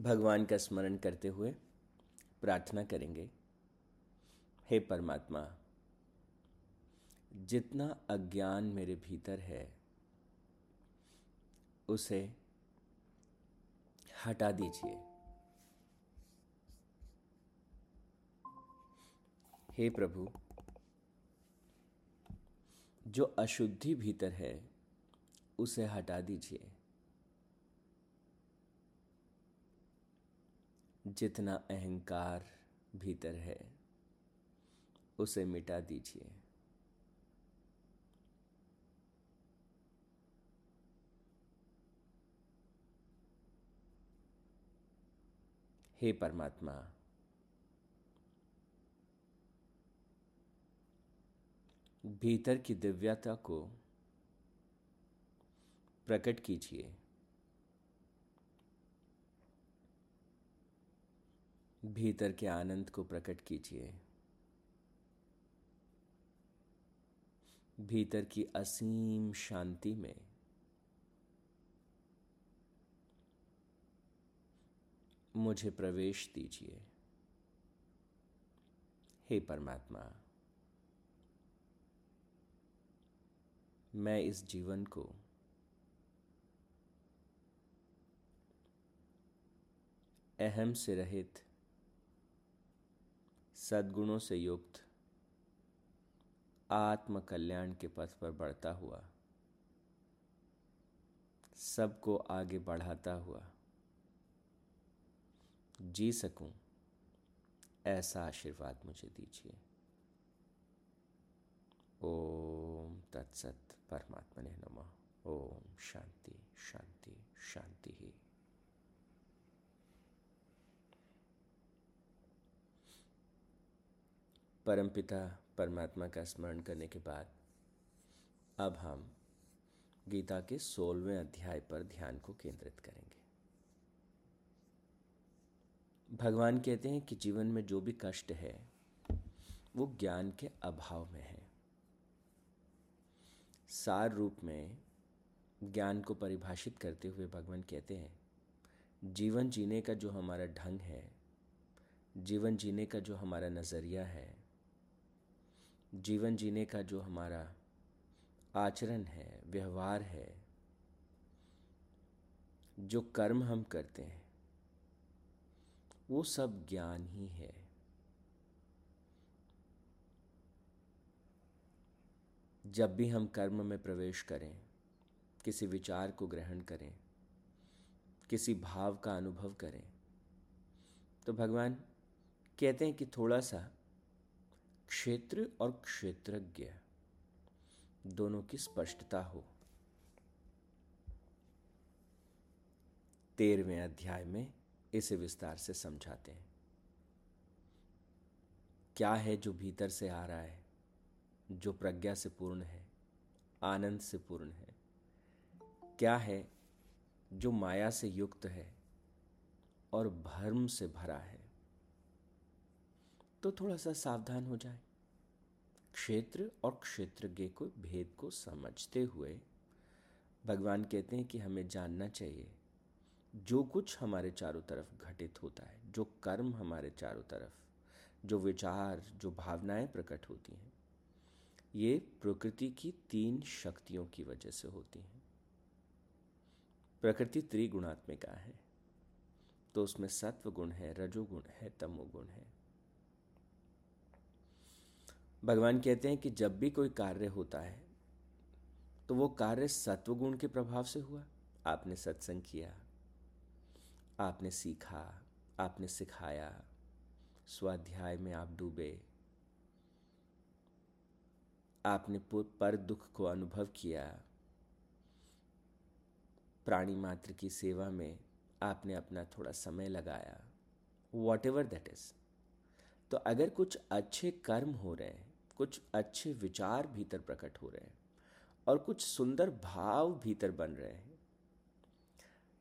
भगवान का स्मरण करते हुए प्रार्थना करेंगे। हे परमात्मा, जितना अज्ञान मेरे भीतर है, उसे हटा दीजिए। हे प्रभु, जो अशुद्धि भीतर है, उसे हटा दीजिए। जितना अहंकार भीतर है, उसे मिटा दीजिए। हे परमात्मा, भीतर की दिव्यता को प्रकट कीजिए। भीतर के आनंद को प्रकट कीजिए। भीतर की असीम शांति में मुझे प्रवेश दीजिए। हे परमात्मा, मैं इस जीवन को अहम से रहित सद्गुणों से युक्त आत्म कल्याण के पथ पर बढ़ता हुआ, सबको आगे बढ़ाता हुआ जी सकूँ, ऐसा आशीर्वाद मुझे दीजिए। ओम तत्सत परमात्मा ने नमः। ओम शांति शांति शांति ही। परमपिता परमात्मा का स्मरण करने के बाद, अब हम गीता के सोलहवें अध्याय पर ध्यान को केंद्रित करेंगे। भगवान कहते हैं कि जीवन में जो भी कष्ट है, वो ज्ञान के अभाव में है। सार रूप में ज्ञान को परिभाषित करते हुए भगवान कहते हैं, जीवन जीने का जो हमारा ढंग है, जीवन जीने का जो हमारा नज़रिया है जीवन जीने का जो हमारा आचरण है, व्यवहार है, जो कर्म हम करते हैं, वो सब ज्ञान ही है। जब भी हम कर्म में प्रवेश करें, किसी विचार को ग्रहण करें, किसी भाव का अनुभव करें तो भगवान कहते हैं कि थोड़ा सा क्षेत्र और क्षेत्रज्ञ। दोनों की स्पष्टता हो। तेरहवें अध्याय में इसे विस्तार से समझाते हैं। क्या है जो भीतर से आ रहा है, जो प्रज्ञा से पूर्ण है, आनंद से पूर्ण है? क्या है जो माया से युक्त है और भर्म से भरा है? तो थोड़ा सा सावधान हो जाए। क्षेत्र और क्षेत्रज्ञ को, भेद को समझते हुए भगवान कहते हैं कि हमें जानना चाहिए, जो कुछ हमारे चारों तरफ़ घटित होता है, जो कर्म हमारे चारों तरफ़, जो विचार, जो भावनाएँ प्रकट होती हैं, ये प्रकृति की तीन शक्तियों की वजह से होती हैं। प्रकृति त्रिगुणात्मिका है तो उसमें सत्व गुण है, रजोगुण है, तमोगुण है। भगवान कहते हैं कि जब भी कोई कार्य होता है तो वो कार्य सत्वगुण के प्रभाव से हुआ। आपने सत्संग किया, आपने सीखा, आपने सिखाया, स्वाध्याय में आप डूबे, आपने पर दुख को अनुभव किया, प्राणी मात्र की सेवा में आपने अपना थोड़ा समय लगाया वॉट एवर दैट इज़ तो अगर कुछ अच्छे कर्म हो रहे हैं कुछ अच्छे विचार भीतर प्रकट हो रहे हैं और कुछ सुंदर भाव भीतर बन रहे हैं।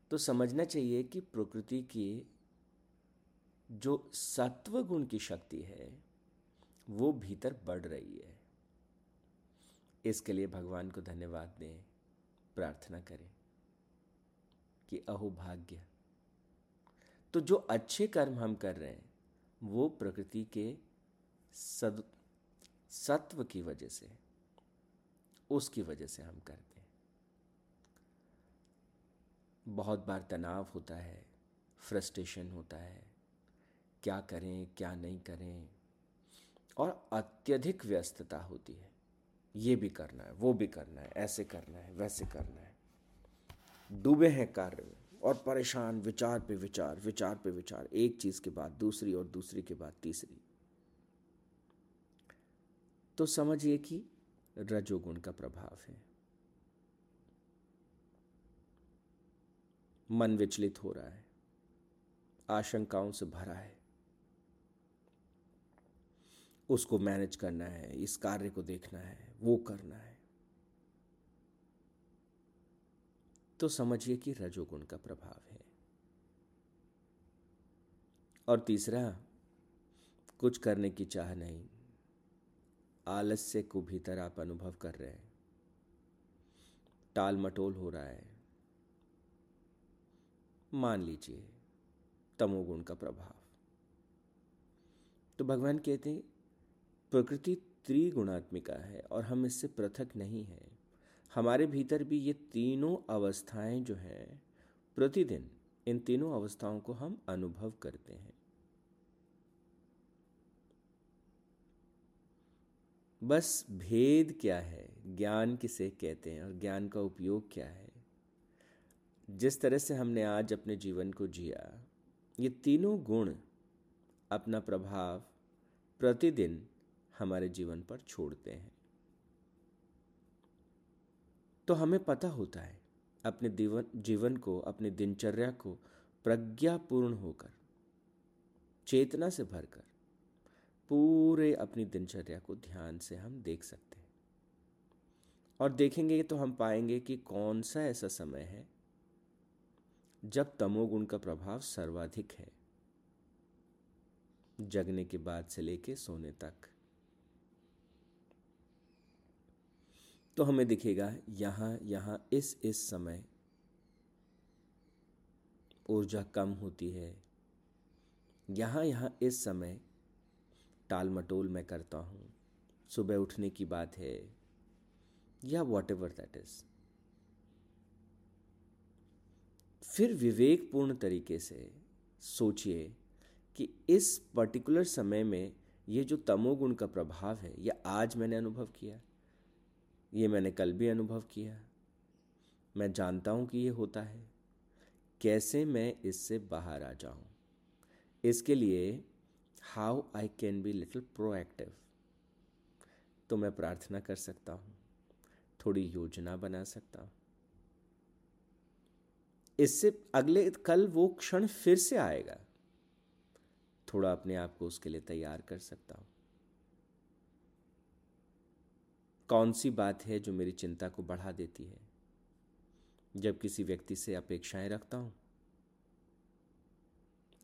तो समझना चाहिए कि प्रकृति की जो सत्व गुण की शक्ति है, वो भीतर बढ़ रही है। इसके लिए भगवान को धन्यवाद दें, प्रार्थना करें कि अहो भाग्य। तो जो अच्छे कर्म हम कर रहे हैं, वो प्रकृति के सद सत्व की वजह से, उसकी वजह से हम करते हैं। बहुत बार तनाव होता है, फ्रस्ट्रेशन होता है, क्या करें, क्या नहीं करें, और अत्यधिक व्यस्तता होती है। ये भी करना है, वो भी करना है, ऐसे करना है, वैसे करना है। डूबे हैं कार्य में और परेशान, विचार पे विचार विचार पे विचार, एक चीज़ के बाद दूसरी और दूसरी के बाद तीसरी। तो समझिए कि रजोगुण का प्रभाव है। मन विचलित हो रहा है। आशंकाओं से भरा है। उसको मैनेज करना है, इस कार्य को देखना है, वो करना है। तो समझिए कि रजोगुण का प्रभाव है। और तीसरा, कुछ करने की चाह नहीं। आलस्य को भीतर आप अनुभव कर रहे हैं। टाल मटोल हो रहा है। मान लीजिए, तमोगुण का प्रभाव। तो भगवान कहते हैं, प्रकृति त्रिगुणात्मिका है और हम इससे पृथक नहीं हैं। हमारे भीतर भी ये तीनों अवस्थाएँ जो हैं, प्रतिदिन इन तीनों अवस्थाओं को हम अनुभव करते हैं। बस भेद क्या है? ज्ञान किसे कहते हैं और ज्ञान का उपयोग क्या है? जिस तरह से हमने आज अपने जीवन को जिया, ये तीनों गुण अपना प्रभाव प्रतिदिन हमारे जीवन पर छोड़ते हैं। तो हमें पता होता है, अपने जीवन जीवन को, अपनी दिनचर्या को प्रज्ञापूर्ण होकर, चेतना से भरकर पूरे अपनी दिनचर्या को ध्यान से हम देख सकते हैं। और देखेंगे तो हम पाएँगे कि कौन सा ऐसा समय है जब तमोगुण का प्रभाव सर्वाधिक है। जगने के बाद से लेके सोने तक। तो हमें दिखेगा, यहाँ यहाँ, इस इस समय ऊर्जा कम होती है। यहाँ यहाँ, इस समय टाल मटोल मैं करता हूँ। सुबह उठने की बात है, या वॉट एवर दैट इज़ फिर विवेकपूर्ण तरीके से सोचिए कि इस पर्टिकुलर समय में ये जो तमोगुण का प्रभाव है यह आज मैंने अनुभव किया, ये मैंने कल भी अनुभव किया। मैं जानता हूँ कि ये होता है। कैसे मैं इससे बाहर आ जाऊँ? इसके लिए how I can be little proactive तो मैं प्रार्थना कर सकता हूँ, थोड़ी योजना बना सकता हूँ। इससे अगले कल वो क्षण फिर से आएगा। थोड़ा अपने आप को उसके लिए तैयार कर सकता हूँ। कौन सी बात है जो मेरी चिंता को बढ़ा देती है? जब किसी व्यक्ति से अपेक्षाएँ रखता हूँ,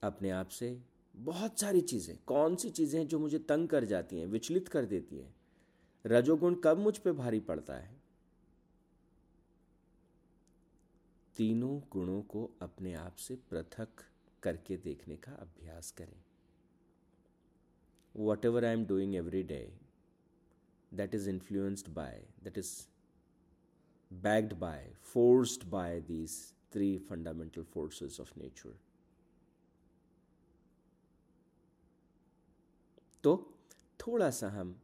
अपने आप से बहुत सारी चीज़ें कौन सी चीज़ें जो मुझे तंग कर जाती हैं विचलित कर देती हैं? रजोगुण कब मुझ पे भारी पड़ता है? तीनों गुणों को अपने आप से पृथक करके देखने का अभ्यास करें। Whatever I am doing every day that is influenced by that is backed by, forced by these three fundamental forces of nature. तो थोड़ा सा हम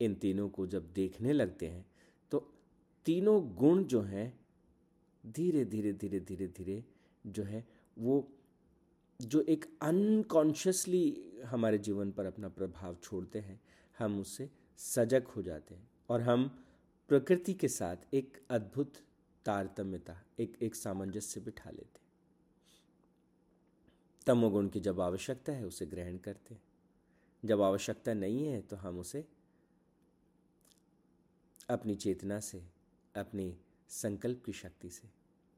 इन तीनों को जब देखने लगते हैं तो तीनों गुण जो हैं, धीरे धीरे धीरे धीरे धीरे जो है, वो जो एक अनकॉन्शियसली हमारे जीवन पर अपना प्रभाव छोड़ते हैं, हम उससे सजग हो जाते हैं। और हम प्रकृति के साथ एक अद्भुत तारतम्यता, एक एक सामंजस्य बिठा लेते हैं। तमोगुण की जब आवश्यकता है, उसे ग्रहण करते हैं। जब आवश्यकता नहीं है तो हम उसे अपनी चेतना से, अपनी संकल्प की शक्ति से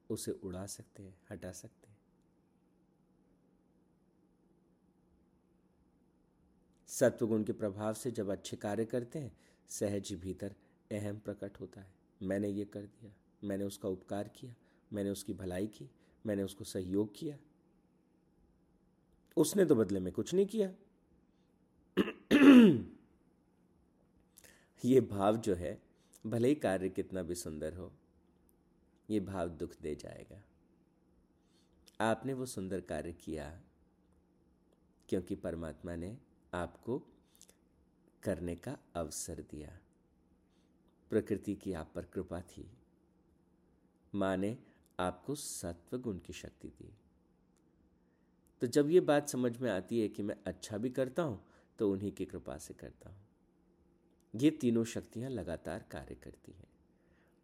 उसे उड़ा सकते हैं, हटा सकते हैं। सत्वगुण के प्रभाव से जब अच्छे कार्य करते हैं, सहज भीतर अहम प्रकट होता है। मैंने ये कर दिया, मैंने उसका उपकार किया, मैंने उसकी भलाई की, मैंने उसको सहयोग किया। उसने तो बदले में कुछ नहीं किया। ये भाव जो है, भले ही कार्य कितना भी सुंदर हो, ये भाव दुख दे जाएगा। आपने वो सुंदर कार्य किया क्योंकि परमात्मा ने आपको करने का अवसर दिया। प्रकृति की आप पर कृपा थी। माँ ने आपको सत्व गुण की शक्ति दी। तो जब ये बात समझ में आती है कि मैं अच्छा भी करता हूँ तो उन्हीं की कृपा से करता हूँ। ये तीनों शक्तियाँ लगातार कार्य करती हैं।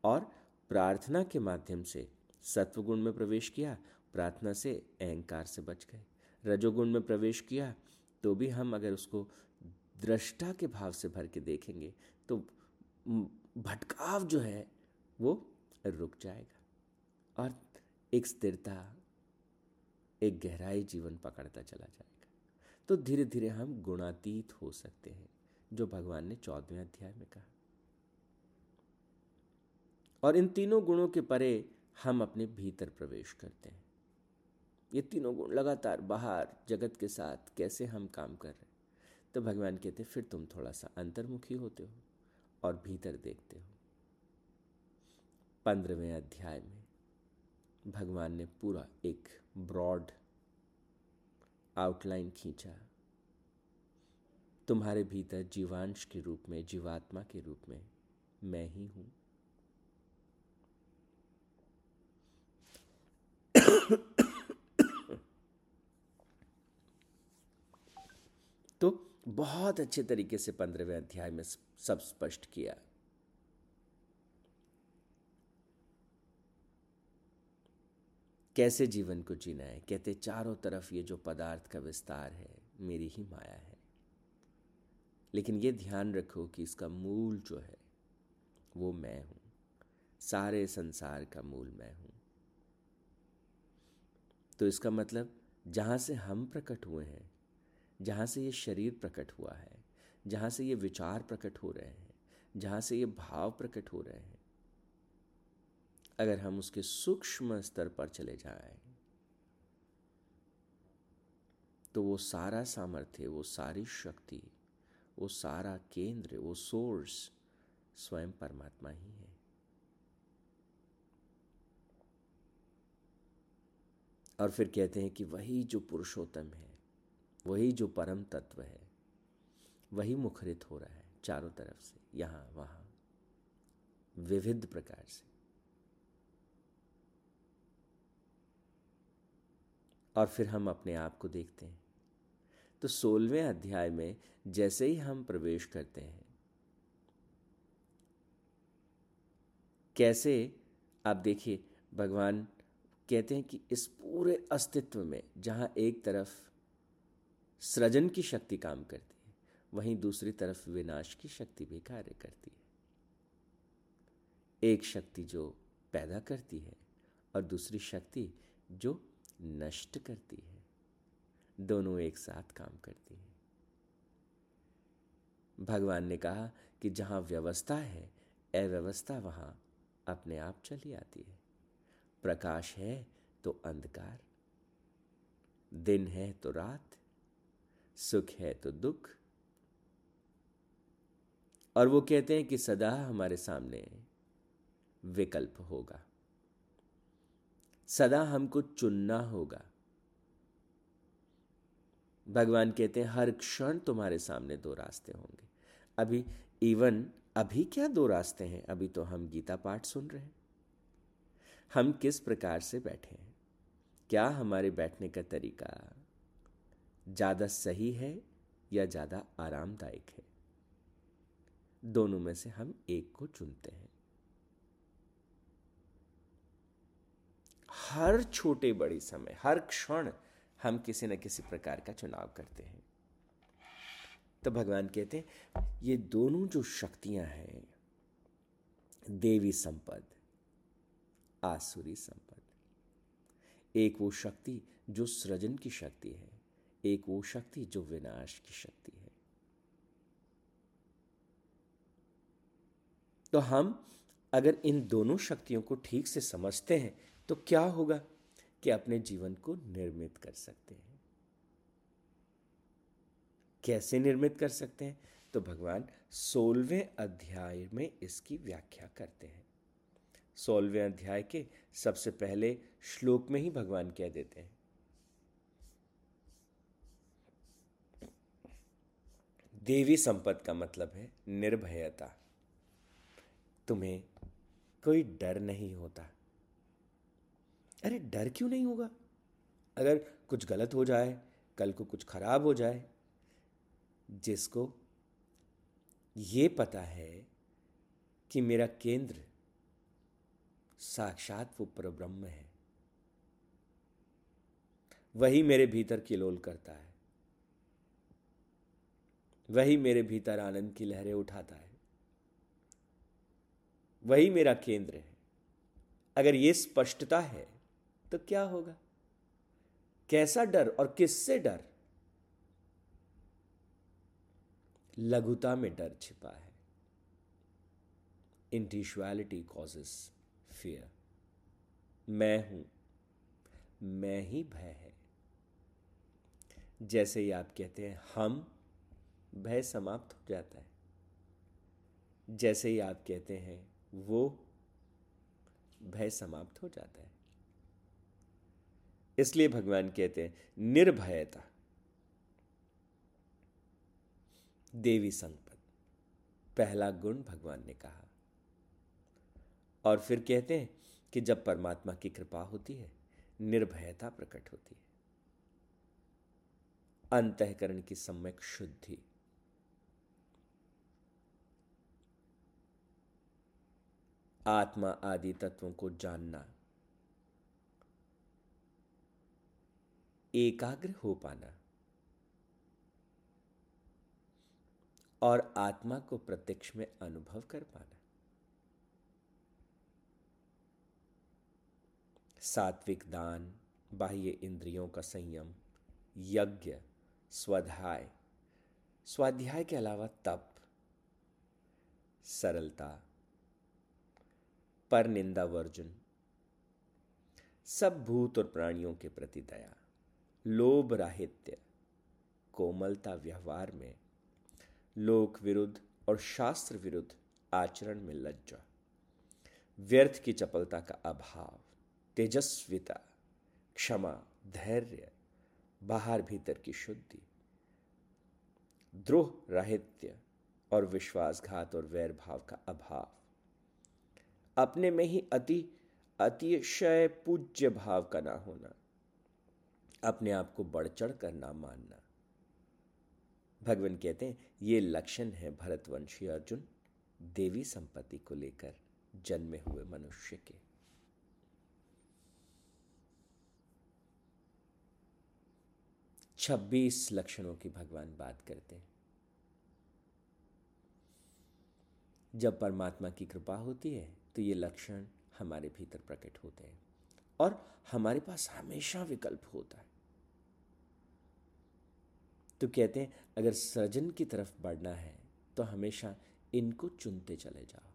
और प्रार्थना के माध्यम से सत्वगुण में प्रवेश किया, प्रार्थना से अहंकार से बच गए। रजोगुण में प्रवेश किया तो भी हम अगर उसको दृष्टा के भाव से भर के देखेंगे तो भटकाव जो है, वो रुक जाएगा। और एक स्थिरता, एक गहराई जीवन पकड़ता चला जाएगा। तो धीरे धीरे हम गुणातीत हो सकते हैं। जो भगवान ने चौदहवें अध्याय में कहा। और इन तीनों गुणों के परे हम अपने भीतर प्रवेश करते हैं। ये तीनों गुण लगातार बाहर जगत के साथ कैसे हम काम कर रहे हैं? तो भगवान कहते फिर तुम थोड़ा सा अंतर्मुखी होते हो और भीतर देखते हो। पंद्रहवें अध्याय में भगवान ने पूरा एक ब्रॉड आउटलाइन खींचा। तुम्हारे भीतर जीवांश के रूप में, जीवात्मा के रूप में मैं ही हूँ। तो बहुत अच्छे तरीके से पंद्रहवें अध्याय में सब स्पष्ट किया। कैसे जीवन को जीना है? कहते, चारों तरफ़ ये जो पदार्थ का विस्तार है, मेरी ही माया है। लेकिन ये ध्यान रखो कि इसका मूल जो है, वो मैं हूँ। सारे संसार का मूल मैं हूँ। तो इसका मतलब जहाँ से हम प्रकट हुए हैं, जहाँ से ये शरीर प्रकट हुआ है, जहाँ से ये विचार प्रकट हो रहे हैं, जहाँ से ये भाव प्रकट हो रहे हैं, अगर हम उसके सूक्ष्म स्तर पर चले जाएँ तो वो सारा सामर्थ्य, वो सारी शक्ति वो सारा केंद्र, वो सोर्स स्वयं परमात्मा ही है। और फिर कहते हैं कि वही जो पुरुषोत्तम है, वही जो परम तत्व है, वही मुखरित हो रहा है चारों तरफ़ से, यहाँ, वहाँ, विविध प्रकार से। और फिर हम अपने आप को देखते हैं। तो सोलवें अध्याय में जैसे ही हम प्रवेश करते हैं। कैसे? आप देखिए, भगवान कहते हैं कि इस पूरे अस्तित्व में, जहाँ एक तरफ़ सृजन की शक्ति काम करती है, वहीं दूसरी तरफ़ विनाश की शक्ति भी कार्य करती है। एक शक्ति जो पैदा करती है और दूसरी शक्ति जो नष्ट करती है। दोनों एक साथ काम करती है। भगवान ने कहा कि जहाँ व्यवस्था है, अव्यवस्था वहाँ अपने आप चली आती है। प्रकाश है तो अंधकार, दिन है तो रात, सुख है तो दुख। और वो कहते हैं कि सदा हमारे सामने विकल्प होगा। सदा हमको चुनना होगा। भगवान कहते हैं, हर क्षण तुम्हारे सामने दो रास्ते होंगे। अभी इवन अभी क्या दो रास्ते हैं? अभी तो हम गीता पाठ सुन रहे हैं। हम किस प्रकार से बैठे हैं? क्या हमारे बैठने का तरीका ज़्यादा सही है या ज़्यादा आरामदायक है? दोनों में से हम एक को चुनते हैं। हर छोटे बड़े समय, हर क्षण हम किसी न किसी प्रकार का चुनाव करते हैं। तो भगवान कहते हैं, ये दोनों जो शक्तियाँ हैं, देवी संपद, आसुरी संपद, एक वो शक्ति जो सृजन की शक्ति है, एक वो शक्ति जो विनाश की शक्ति है। तो हम अगर इन दोनों शक्तियों को ठीक से समझते हैं तो क्या होगा? कि अपने जीवन को निर्मित कर सकते हैं। कैसे निर्मित कर सकते हैं? तो भगवान सोलहवें अध्याय में इसकी व्याख्या करते हैं। सोलहवें अध्याय के सबसे पहले श्लोक में ही भगवान कह देते हैं। देवी संपद का मतलब है निर्भयता। तुम्हें कोई डर नहीं होता। अरे डर क्यों नहीं होगा? अगर कुछ गलत हो जाए, कल को कुछ खराब हो जाए, जिसको ये पता है कि मेरा केंद्र साक्षात वो परब्रह्म है। वही मेरे भीतर किलोल करता है। वही मेरे भीतर आनंद की लहरें उठाता है। वही मेरा केंद्र है। अगर ये स्पष्टता है तो क्या होगा? कैसा डर और किससे डर? लघुता में डर छिपा है। इंडिविजुअलिटी कॉजेस फियर मैं हूँ, मैं ही भय है। जैसे ही आप कहते हैं, हम, भय समाप्त हो जाता है। जैसे ही आप कहते हैं, वो, भय समाप्त हो जाता है। इसलिए भगवान कहते हैं, निर्भयता। देवी संपद पहला गुण भगवान ने कहा। और फिर कहते हैं कि जब परमात्मा की कृपा होती है, निर्भयता प्रकट होती है। अंतकरण की सम्यक शुद्धि। आत्मा आदि तत्वों को जानना। एकाग्र हो पाना। और आत्मा को प्रत्यक्ष में अनुभव कर पाना। सात्विक दान, बाह्य इंद्रियों का संयम, यज्ञ, स्वाध्याय स्वाध्याय के अलावा तप, सरलता पर निंदा वर्जन, सब भूत और प्राणियों के प्रति दया। लोभ राहित्य कोमलता व्यवहार में लोक विरुद्ध और शास्त्र विरुद्ध आचरण में लज्जा, व्यर्थ की चपलता का अभाव, तेजस्विता, क्षमा, धैर्य, बाहर भीतर की शुद्धि द्रोह राहित्य और विश्वासघात और वैर भाव का अभाव। अपने में ही अति, अतिशय पूज्य भाव का ना होना अपने आप को बढ़ चढ़ कर ना मानना। भगवान कहते हैं, ये लक्षण है भरतवंशी अर्जुन देवी संपत्ति को लेकर जन्मे हुए मनुष्य के। छब्बीस लक्षणों की भगवान बात करते हैं। जब परमात्मा की कृपा होती है तो ये लक्षण हमारे भीतर प्रकट होते हैं और हमारे पास हमेशा विकल्प होता है। तो कहते हैं, अगर सृजन की तरफ़ बढ़ना है तो हमेशा इनको चुनते चले जाओ।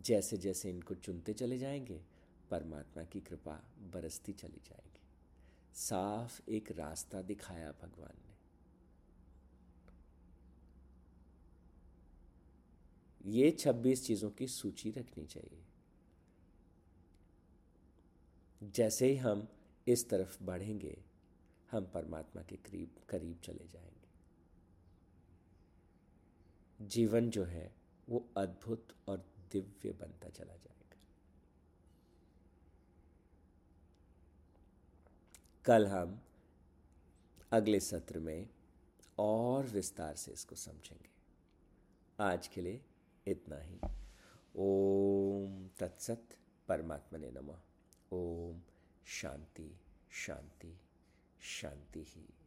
जैसे जैसे इनको चुनते चले जाएँगे, परमात्मा की कृपा बरसती चली जाएगी। साफ़ एक रास्ता दिखाया भगवान ने। ये छब्बीस चीज़ों की सूची रखनी चाहिए। जैसे ही हम इस तरफ़ बढ़ेंगे हम परमात्मा के करीब करीब चले जाएँगे। जीवन जो है, वो अद्भुत और दिव्य बनता चला जाएगा। कल हम अगले सत्र में और विस्तार से इसको समझेंगे। आज के लिए इतना ही। ओम तत्सत परमात्मा ने नमः। ओम शांति शांति। शांति ही।